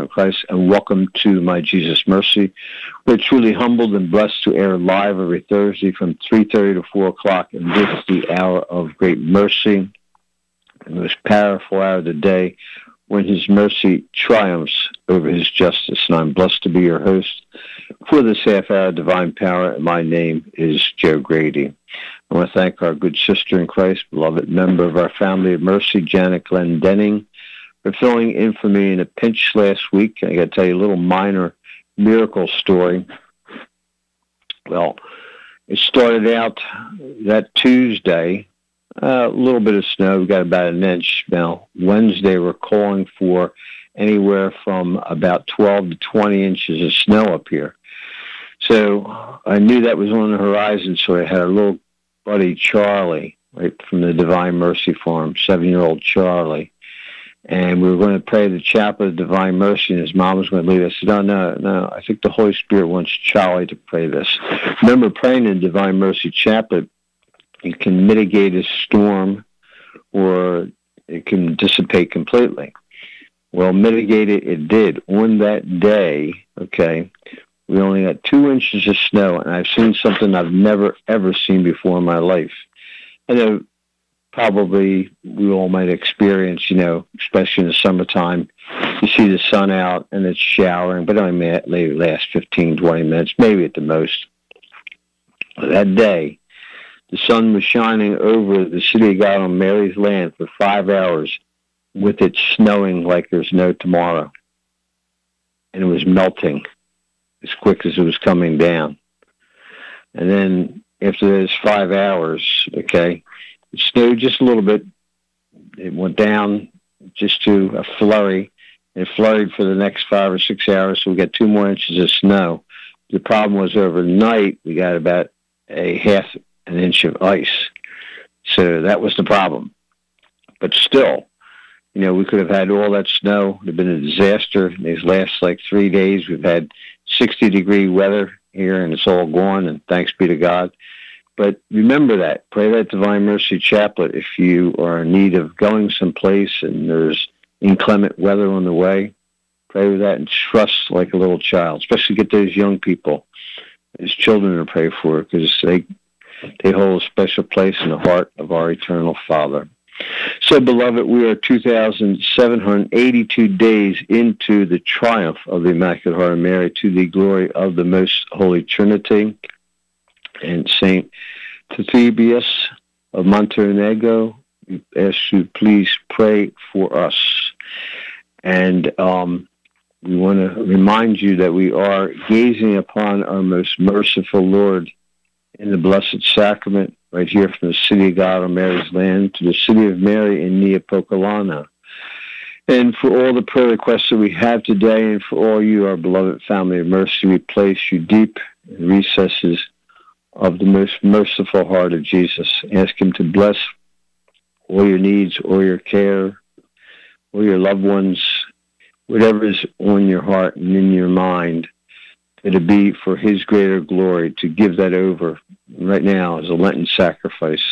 Christ, and welcome to my Jesus Mercy. We're truly humbled and blessed to air live every Thursday from 3.30 to 4 o'clock, and this is the hour of great mercy, the most powerful hour of the day, when his mercy triumphs over his justice. And I'm blessed to be your host for this half hour of divine power, and my name is Joe Grady. I want to thank our good sister in Christ, beloved member of our family of mercy, Janet Glenn Denning, for filling in for me in a pinch last week. I got to tell you a little minor miracle story. Well, it started out that Tuesday, uh, a little bit of snow. We got about an inch. Now, Wednesday, we're calling for anywhere from about 12 to 20 inches of snow up here. So I knew that was on the horizon, so I had a little buddy, Charlie, right from the Divine Mercy Farm, seven year old Charlie and we were going to pray the chaplet of divine mercy, and his mom was going to lead us. I said, no, no, no. I think the Holy Spirit wants Charlie to pray this. Remember, praying in divine mercy chaplet, it can mitigate a storm, or it can dissipate completely. Well, mitigate it, it did. On that day, okay, we only got two inches of snow, and I've seen something I've never, ever seen before in my life. Know probably we all might experience, you know, especially in the summertime. You see the sun out and it's showering, but only maybe last 15, 20 minutes, maybe at the most. That day, the sun was shining over the city of God on Mary's land for five hours with it snowing like there's no tomorrow. And it was melting as quick as it was coming down. And then after those five hours, okay, it snowed just a little bit. It went down just to a flurry. It flurried for the next five or six hours, so we got two more inches of snow. The problem was overnight we got about a half an inch of ice. So that was the problem. But still, you know, we could have had all that snow. It would have been a disaster. These last like three days, we've had 60 degree weather here, and it's all gone. And thanks be to God. But remember that. Pray that Divine Mercy Chaplet if you are in need of going someplace and there's inclement weather on the way. Pray with that and trust like a little child, especially get those young people, those children to pray for because they, they hold a special place in the heart of our eternal Father. So, beloved, we are 2,782 days into the triumph of the Immaculate Heart of Mary to the glory of the Most Holy Trinity and Saint Tithibius of Montenegro. We ask you please pray for us. And um, we want to remind you that we are gazing upon our most merciful Lord in the Blessed Sacrament, right here from the city of God on Mary's land to the city of Mary in Niepokalanów. And for all the prayer requests that we have today, and for all you, our beloved family of mercy, we place you deep in recesses of the most merciful heart of Jesus. Ask Him to bless all your needs, all your care, all your loved ones, whatever is on your heart and in your mind, that it be for His greater glory to give that over right now as a Lenten sacrifice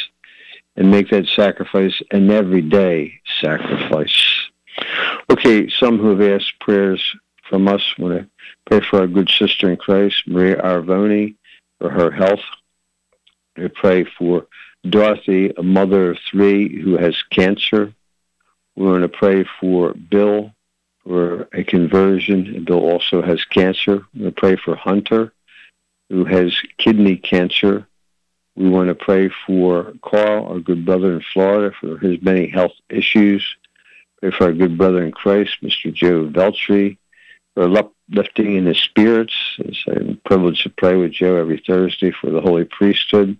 and make that sacrifice an everyday sacrifice. Okay, some who have asked prayers from us want to pray for our good sister in Christ, Maria Arvoni, for her health. We pray for Dorothy, a mother of three who has cancer. We're going to pray for Bill for a conversion. Bill also has cancer. We're going to pray for Hunter, who has kidney cancer. We want to pray for Carl, our good brother in Florida, for his many health issues. Pray for our good brother in Christ, Mr. Joe Veltri, uplifting in his spirits. It's a privilege to pray with Joe every Thursday for the Holy Priesthood.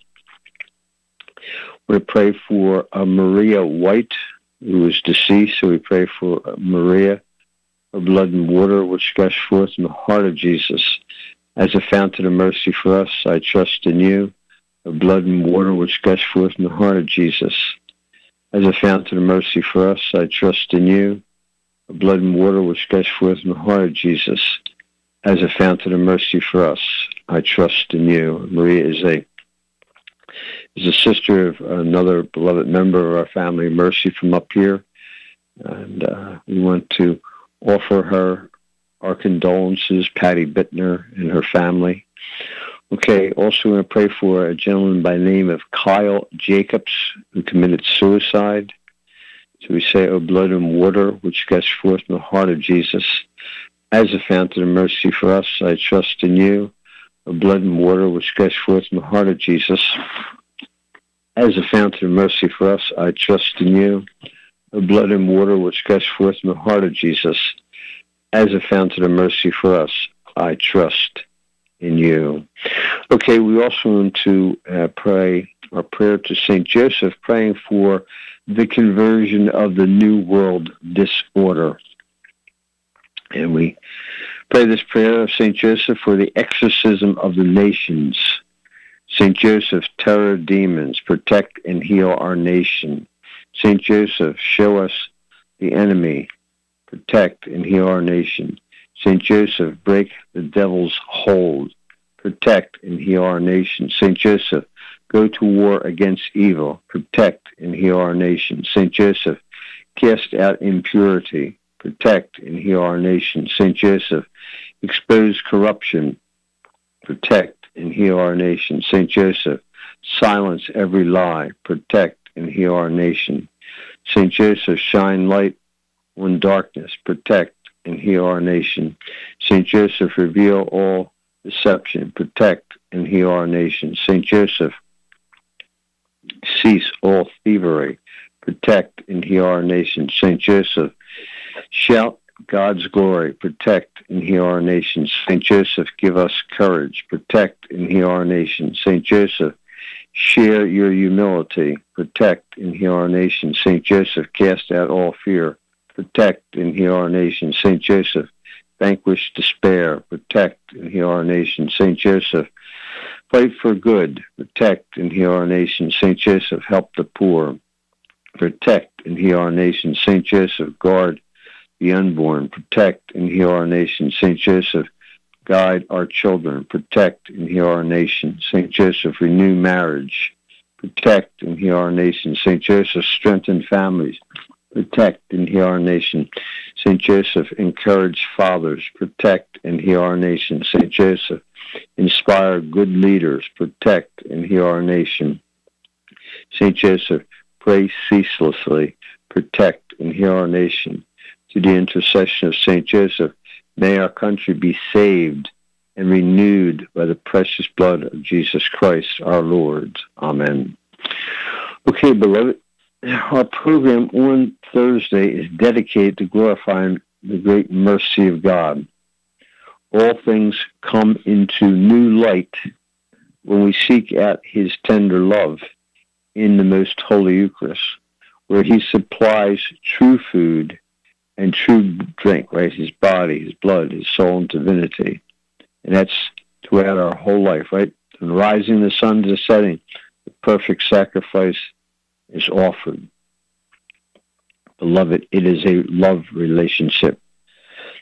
We pray for uh, Maria White, who is deceased. So we pray for uh, Maria, her blood and water, which gush forth in the heart of Jesus As a fountain of mercy for us, I trust in you, the blood and water which gush forth in the heart of Jesus. As a fountain of mercy for us, I trust in you, blood and water which gush forth in the heart of Jesus. As a fountain of mercy for us, I trust in you. Maria is a is a sister of another beloved member of our family, Mercy, from up here, and uh, we want to offer her our condolences, Patty Bittner and her family. Okay, also we want to pray for a gentleman by the name of Kyle Jacobs who committed suicide. So we say, O blood and water, which gush forth from the heart of Jesus, as a fountain of mercy for us, I trust in you. O blood and water, which gush forth from the heart of Jesus, as a fountain of mercy for us, I trust in you. O blood and water, which gush forth from the heart of Jesus, as a fountain of mercy for us, I trust in you. Okay, we also want to uh, pray our prayer to St. Joseph, praying for the conversion of the New World disorder. And we pray this prayer of St. Joseph for the exorcism of the nations. St. Joseph, terror demons, protect and heal our nation. St. Joseph, show us the enemy, protect and heal our nation. St. Joseph, break the devil's hold, protect and heal our nation. St. Joseph, go to war against evil, protect and heal our nation. St. Joseph, cast out impurity, protect and heal our nation. St. Joseph, expose corruption, protect and heal our nation. St. Joseph, silence every lie, protect and heal our nation. St. Joseph, shine light on darkness, protect and heal our nation. St. Joseph, reveal all deception, protect and heal our nation. St. Joseph, cease all thievery, protect and heal our nation. St. Joseph, shout God's glory, protect and heal our nation. St. Joseph, give us courage, protect and heal our nation. St. Joseph, share your humility, protect and heal our nation. St. Joseph, cast out all fear, protect and heal our nation. St. Joseph, vanquish despair, protect and heal our nation. St. Joseph, fight for good, protect and heal our nation. St. Joseph, help the poor, protect and heal our nation. St. Joseph, guard the unborn, protect and heal our nation. St. Joseph, guide our children, protect and heal our nation. St. Joseph, renew marriage, protect and heal our nation. St. Joseph, strengthen families, protect and heal our nation. St. Joseph, encourage fathers, protect and heal our nation. St. Joseph, inspire good leaders, protect and heal our nation. St. Joseph, pray ceaselessly, protect and heal our nation. To the intercession of St. Joseph, may our country be saved and renewed by the precious blood of Jesus Christ our Lord. Amen. Okay, beloved, our program on Thursday is dedicated to glorifying the great mercy of God. All things come into new light when we seek out his tender love in the most holy Eucharist, where he supplies true food and true drink, right? His body, his blood, his soul, and divinity. And that's throughout our whole life, right? From rising the sun to setting, the perfect sacrifice is offered. Beloved, it is a love relationship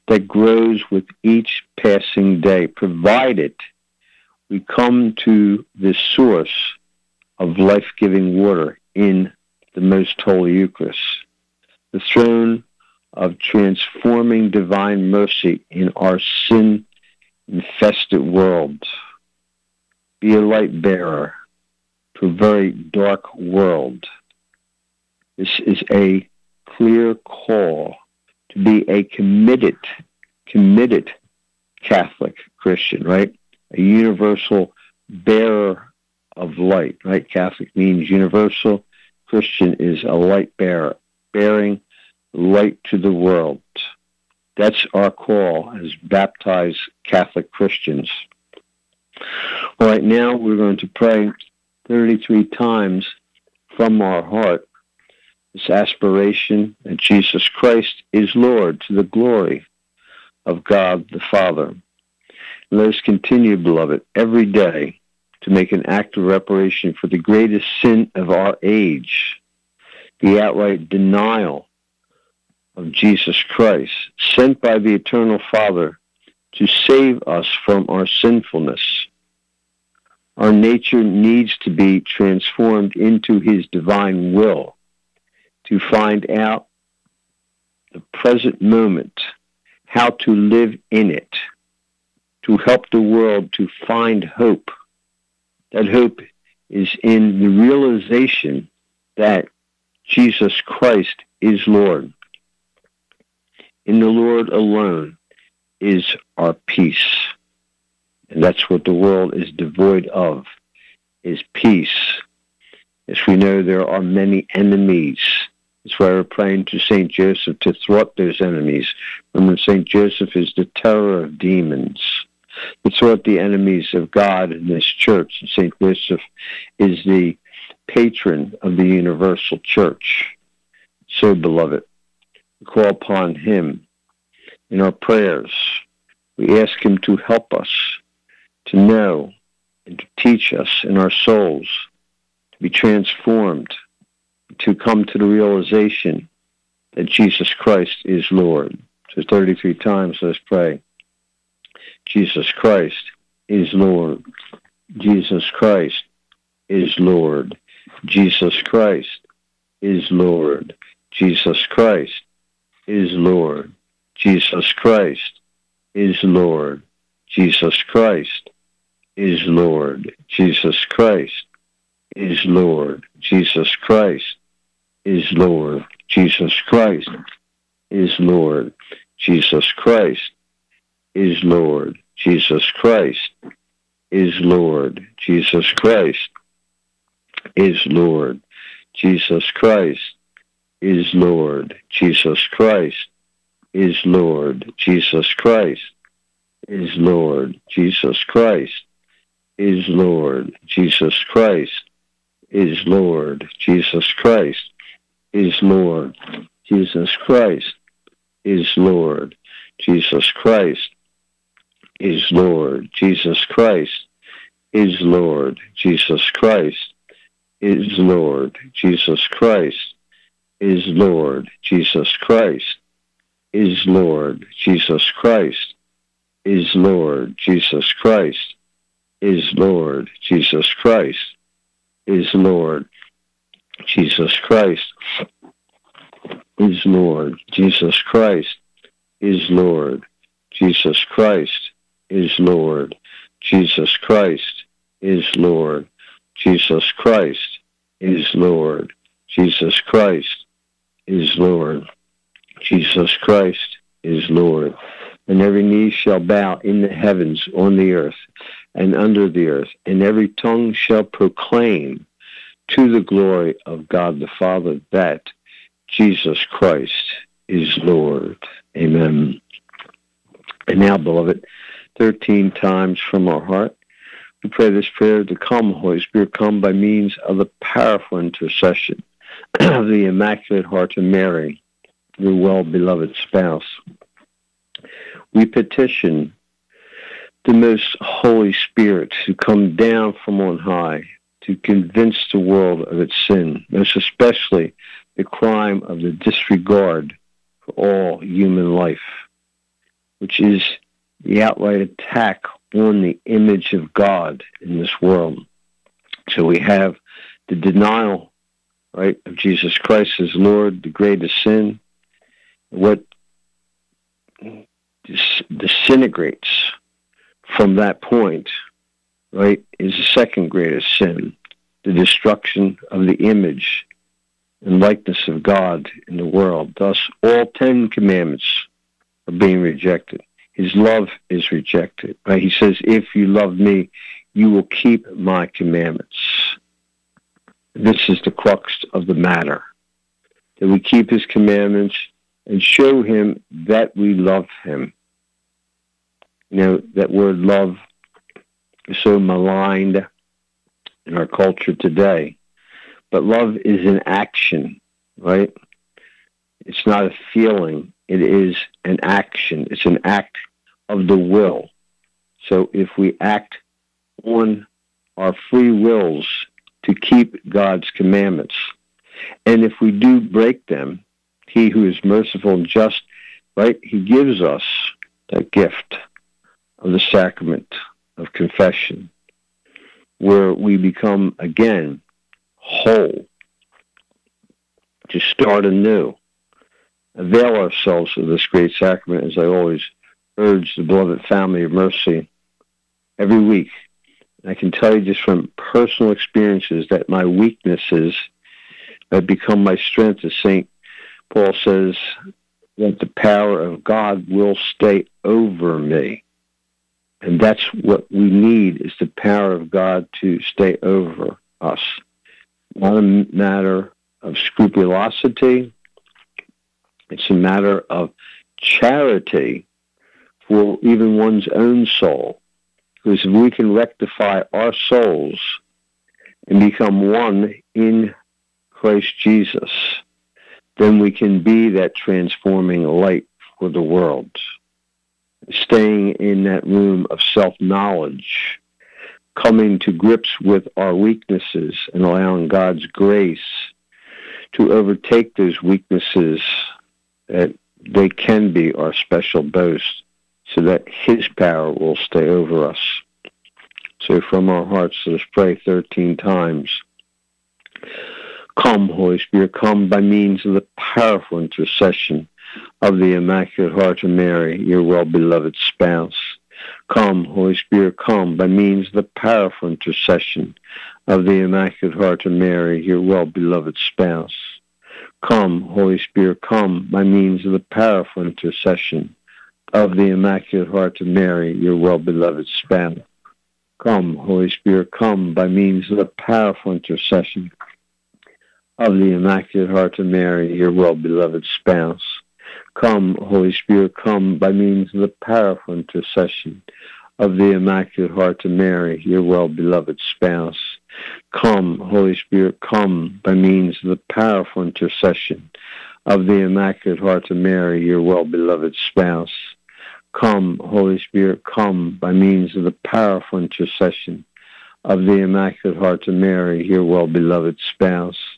that grows with each passing day, provided we come to the source of life giving water in the most holy Eucharist, the throne of transforming divine mercy in our sin infested world. Be a light bearer to a very dark world. This is a clear call to be a committed, committed Catholic Christian, right? A universal bearer of light, right? Catholic means universal. Christian is a light bearer, bearing light to the world. That's our call as baptized Catholic Christians. All right, now we're going to pray 33 times from our heart this aspiration that Jesus Christ is Lord to the glory of God the Father. Let us continue, beloved, every day to make an act of reparation for the greatest sin of our age, the outright denial of Jesus Christ, sent by the Eternal Father to save us from our sinfulness. Our nature needs to be transformed into His divine will to find out the present moment, how to live in it, to help the world to find hope. That hope is in the realization that Jesus Christ is Lord. In the Lord alone is our peace. And that's what the world is devoid of, is peace. As we know, there are many enemies. That's why we're praying to St. Joseph to thwart those enemies. Remember, St. Joseph is the terror of demons to thwart the enemies of God in this church. And St. Joseph is the patron of the universal church. So, beloved, we call upon him in our prayers. We ask him to help us to know and to teach us in our souls to be transformed, to come to the realization that Jesus Christ is Lord. So 33 times, let's pray. Jesus Christ is Lord. Jesus Christ is Lord. Jesus Christ is Lord. Jesus Christ is Lord. Jesus Christ is Lord. Jesus Christ is Lord. Jesus Christ is Lord. Jesus Christ is Lord. Jesus Christ is Lord. Jesus Christ is Lord. Jesus Christ is Lord. Jesus Christ is Lord. Jesus Christ is Lord. Jesus Christ is Lord. Jesus Christ is Lord. Jesus Christ is Lord. Jesus Christ is Lord. Jesus Christ is Lord. Jesus Christ is Lord. Jesus Christ is Lord. Jesus Christ is Lord. Jesus Christ is Lord. Jesus Christ is Lord. Jesus Christ is Lord. Jesus Christ is Lord. Jesus Christ is Lord. Jesus Christ is Lord. Jesus Christ is Lord. Jesus Christ is Lord. Jesus Christ is Lord. Jesus Christ is Lord. Jesus Christ is Lord. Jesus Christ is Lord. Jesus Christ is Lord. And every knee shall bow in the heavens, on the earth, and under the earth, and every tongue shall proclaim to the glory of God the Father that Jesus Christ is Lord. Amen. And now, beloved, 13 times from our heart, we pray this prayer to come, Holy Spirit, come by means of the powerful intercession of the Immaculate Heart of Mary, your well-beloved spouse. We petition the most Holy Spirit to come down from on high to convince the world of its sin, most especially the crime of the disregard for all human life, which is the outright attack on the image of God in this world. So we have the denial, right, of Jesus Christ as Lord, the greatest sin. What disintegrates from that point, right, is the second greatest sin, the destruction of the image and likeness of God in the world. Thus, all Ten Commandments are being rejected. His love is rejected. Right? He says, If you love me, you will keep my commandments. This is the crux of the matter. That we keep his commandments and show him that we love him. You know, that word love is so maligned in our culture today. But love is an action, right? It's not a feeling. It is an action. It's an act of the will. So if we act on our free wills to keep God's commandments, and if we do break them, he who is merciful and just, right, he gives us that gift of the sacrament of confession, where we become again whole to start anew. Avail ourselves of this great sacrament, as I always urge the beloved family of mercy every week. I can tell you just from personal experiences that my weaknesses have become my strength, as St. Paul says, that the power of God will stay over me. And that's what we need is the power of God to stay over us. Not a matter of scrupulosity. It's a matter of charity for even one's own soul. Because if we can rectify our souls and become one in Christ Jesus, then we can be that transforming light for the world. Staying in that room of self knowledge, coming to grips with our weaknesses and allowing God's grace to overtake those weaknesses that they can be our special boast so that his power will stay over us. So from our hearts, let us pray 13 times. Come, Holy Spirit, come by means of the powerful intercession of the Immaculate Heart of Mary, your well-beloved spouse. Come, Holy Spirit, come by means of the powerful intercession of the Immaculate Heart of Mary, your well-beloved spouse. Come, Holy Spirit, come by means of the powerful intercession of the Immaculate Heart of Mary, your well-beloved spouse. Come, Holy Spirit, come by means of the powerful intercession of the Immaculate Heart of Mary, your well-beloved spouse. Come, Holy Spirit, come by means of the powerful intercession of the Immaculate Heart of Mary, your well-beloved spouse. Come, Holy Spirit, come by means of the powerful intercession of the Immaculate Heart of Mary, your well-beloved spouse. Come, Holy Spirit, come by means of the powerful intercession of the Immaculate Heart of Mary, your well-beloved spouse.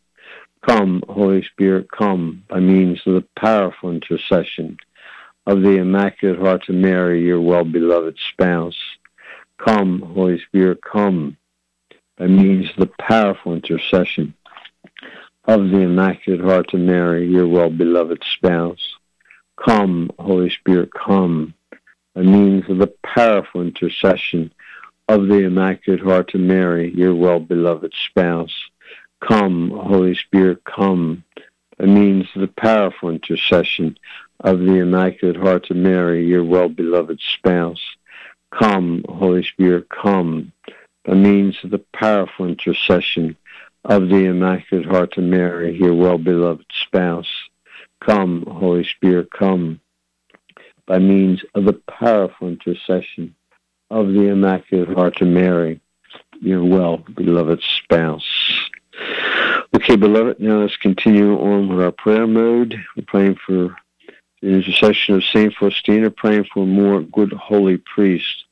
Come, Holy Spirit, come by means of the powerful intercession of the Immaculate Heart of Mary, your well-beloved spouse. Come, Holy Spirit, come by means of the powerful intercession of the Immaculate Heart of Mary, your well-beloved spouse. Come, Holy Spirit, come by means of the powerful intercession of the Immaculate Heart of Mary, your well-beloved spouse. Come, Holy Spirit, come. It means the powerful intercession of the Immaculate Heart of Mary, your well-beloved spouse. Come, Holy Spirit, come. By means of the powerful intercession of the Immaculate Heart of Mary, your well-beloved spouse. Come, Holy Spirit, come. By means of the powerful intercession of the Immaculate Heart of Mary, your well-beloved spouse. Okay, beloved, now let's continue on with our prayer mode. We're praying for the intercession of Saint Faustina, praying for more good holy priests.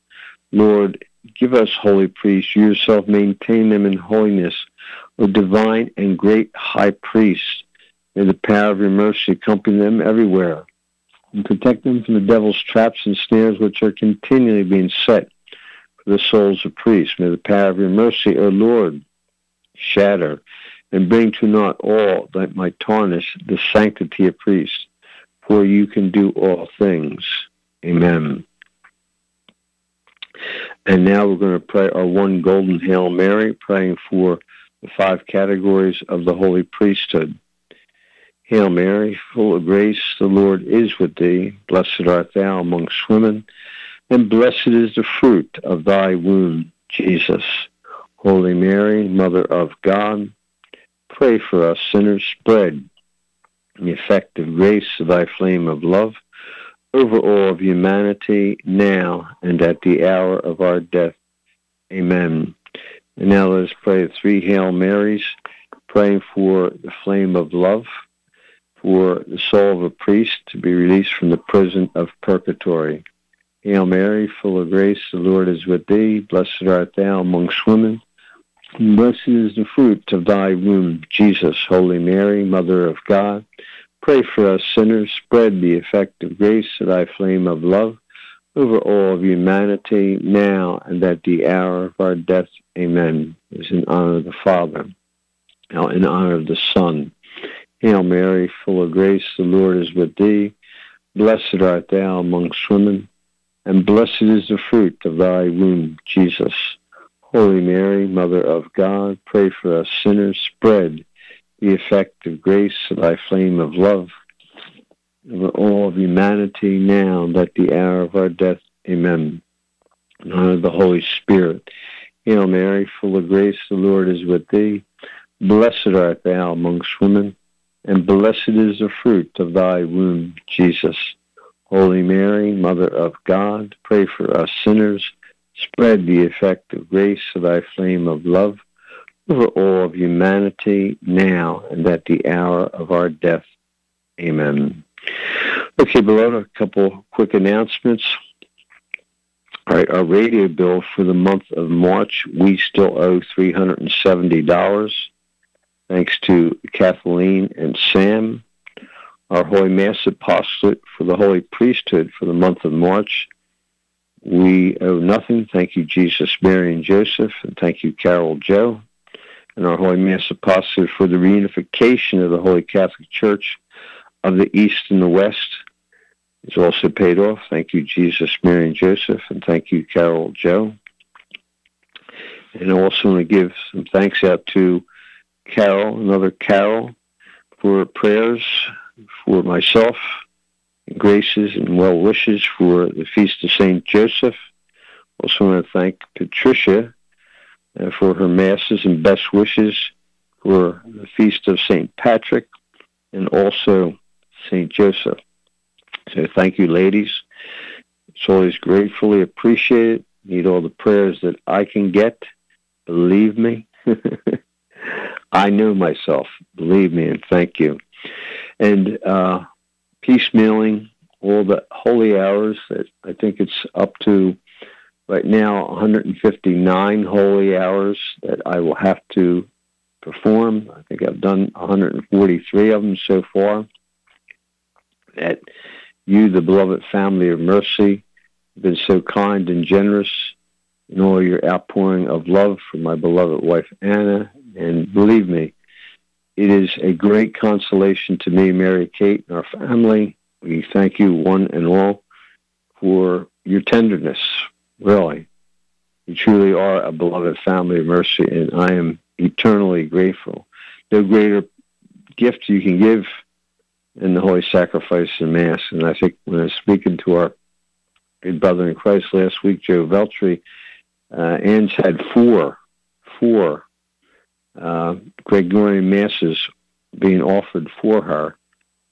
Lord, give us holy priests. You yourself maintain them in holiness, O divine and great high priest. May the power of your mercy accompany them everywhere and protect them from the devil's traps and snares which are continually being set for the souls of priests. May the power of your mercy, O Lord, shatter and bring to naught all that might tarnish the sanctity of priests, for you can do all things. Amen. And now we're going to pray our one golden Hail Mary, praying for the five categories of the holy priesthood. Hail Mary, full of grace, the Lord is with thee. Blessed art thou amongst women, and blessed is the fruit of thy womb, Jesus. Holy Mary, Mother of God, pray for us sinners. Spread the effect of grace of thy flame of love over all of humanity now and at the hour of our death. Amen. And now let us pray three Hail Marys, praying for the flame of love, for the soul of a priest to be released from the prison of purgatory. Hail Mary, full of grace, the Lord is with thee. Blessed art thou amongst women. Blessed is the fruit of thy womb, Jesus. Holy Mary, Mother of God, pray for us sinners. Spread the effect of grace thy flame of love over all of humanity now and at the hour of our death. Amen. Is in honor of the Father. Now in honor of the Son. Hail Mary, full of grace, the Lord is with thee. Blessed art thou amongst women, and blessed is the fruit of thy womb, Jesus. Holy Mary, Mother of God, pray for us sinners. Spread the effect of grace thy flame of love over all of humanity now and at the hour of our death. Amen. In honor of the Holy Spirit. Hail Mary, full of grace, the Lord is with thee. Blessed art thou amongst women, and blessed is the fruit of thy womb, Jesus. Holy Mary, Mother of God, pray for us sinners. Spread the effect of grace to thy flame of love over all of humanity now and at the hour of our death. Amen. Okay, below a couple quick announcements. All right, our radio bill for the month of March, we still owe $370, thanks to Kathleen and Sam. Our Holy Mass Apostolate for the Holy Priesthood for the month of March, we owe nothing. Thank you, Jesus, Mary, and Joseph, and thank you, Carol Joe. And our Holy Mass Apostolate for the reunification of the Holy Catholic Church of the East and the West is also paid off. Thank you, Jesus, Mary, and Joseph, and thank you, Carol Joe. And I also want to give some thanks out to Carol, another Carol, for prayers for myself, graces and well wishes for the Feast of St. Joseph. Also want to thank Patricia uh, for her masses and best wishes for the Feast of St. Patrick and also St. Joseph. So thank you, ladies. It's always gratefully appreciated. Need all the prayers that I can get. Believe me. I know myself. Believe me, and thank you. And uh, piecemealing all the holy hours that I think it's up to right now 159 holy hours that I will have to perform. I think I've done 143 of them so far. That you, the beloved family of mercy, have been so kind and generous in all your outpouring of love for my beloved wife Anna. And believe me, it is a great consolation to me, Mary Kate, and our family. We thank you, one and all, for your tenderness, really. You truly are a beloved family of mercy, and I am eternally grateful. No greater gift you can give in the holy sacrifice and Mass. And I think when I was speaking to our good brother in Christ last week, Joe Veltri, uh, Ann's had four, four uh, Gregorian masses being offered for her.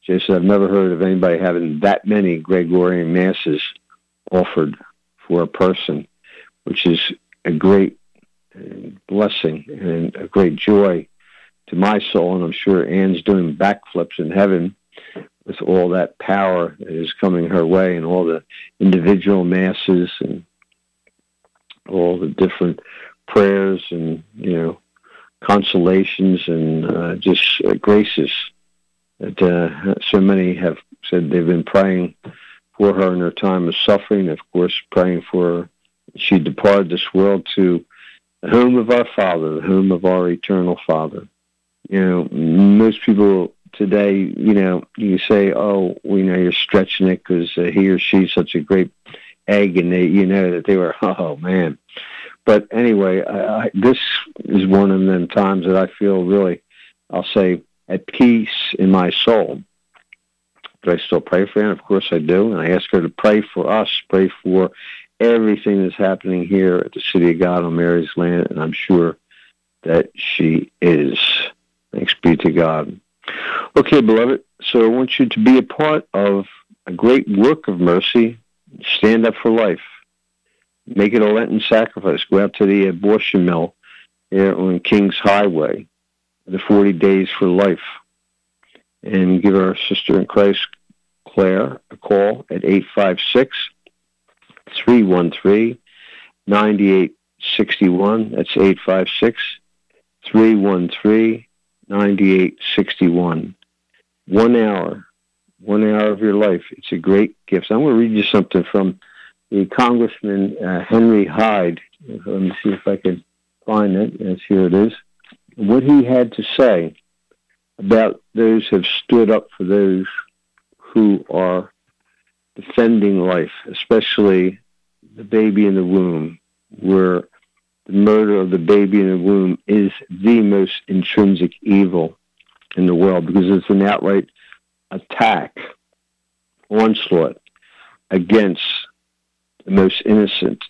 She said, I've never heard of anybody having that many Gregorian masses offered for a person, which is a great uh, blessing and a great joy to my soul. And I'm sure Anne's doing backflips in heaven with all that power that is coming her way and all the individual masses and all the different prayers and, you know, consolations and uh, just uh, graces that uh, so many have said they've been praying for her in her time of suffering. Of course, praying for her. She departed this world to the home of our Father, the home of our eternal Father. You know, most people today, you know, you say, "Oh, we know you're stretching it because uh, he or she's such a great egg," and they, you know, that they were, "Oh man." But anyway, I, I, this is one of them times that I feel really, I'll say, at peace in my soul. Do I still pray for her? Of course I do. And I ask her to pray for us, pray for everything that's happening here at the City of God on Mary's land. And I'm sure that she is. Thanks be to God. Okay, beloved. So I want you to be a part of a great work of mercy. Stand up for life make it a Lenten sacrifice. Go out to the abortion mill here on Kings Highway, the 40 Days for Life, and give our sister in Christ, Claire, a call at 856 313 9861. That's 856 313 9861. One hour, one hour of your life. It's a great gift. I'm going to read you something from the Congressman uh, Henry Hyde. Let me see if I can find it. Yes, here it is. What he had to say about those who have stood up for those who are defending life, especially the baby in the womb, where the murder of the baby in the womb is the most intrinsic evil in the world because it's an outright attack, onslaught against the most innocent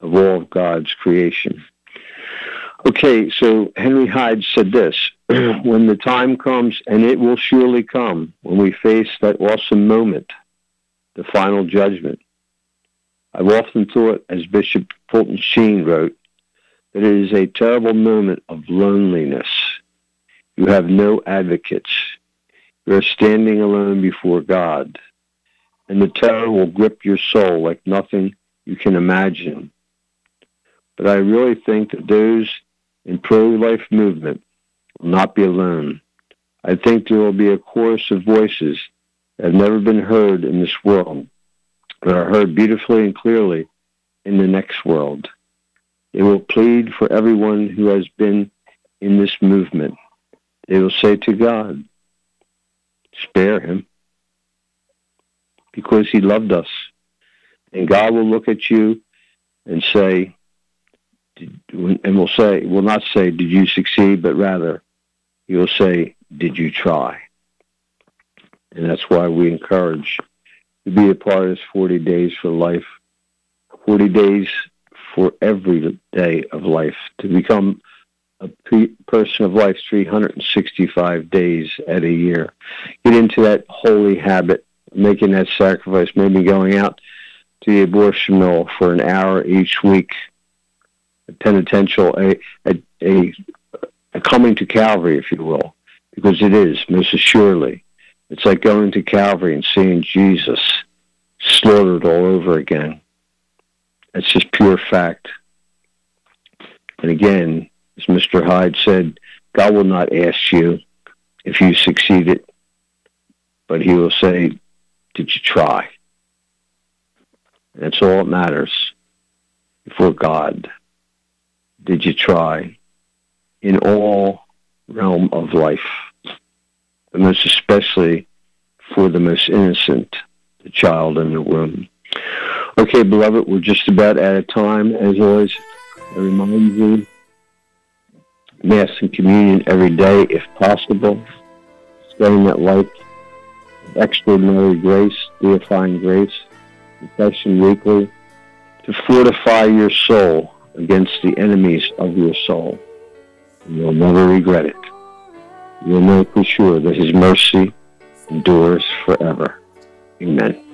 of all of God's creation. Okay, so Henry Hyde said this when the time comes, and it will surely come, when we face that awesome moment, the final judgment. I've often thought, as Bishop Fulton Sheen wrote, that it is a terrible moment of loneliness. You have no advocates. You are standing alone before God, and the terror will grip your soul like nothing you can imagine. But I really think that those in pro-life movement will not be alone. I think there will be a chorus of voices that have never been heard in this world, but are heard beautifully and clearly in the next world. They will plead for everyone who has been in this movement. They will say to God, spare him, because he loved us. And God will look at you and say, and will say, will not say, did you succeed, but rather, he will say, did you try? And that's why we encourage to be a part of this 40 days for life, 40 days for every day of life, to become a person of life 365 days at a year. Get into that holy habit, making that sacrifice, maybe going out to the abortion mill for an hour each week a penitential, a, a, a, a coming to Calvary, if you will, because it is, most assuredly. It's like going to Calvary and seeing Jesus slaughtered all over again. It's just pure fact. And again, as Mr. Hyde said, God will not ask you if you succeeded, but he will say, did you try? That's all that matters before God did you try in all realm of life, but most especially for the most innocent, the child in the womb. Okay, beloved, we're just about out of time. As always, I remind you, Mass and communion every day if possible. Studying that of extraordinary grace, deifying grace, confession weekly, to fortify your soul against the enemies of your soul. You'll never regret it. You'll know for sure that his mercy endures forever. Amen.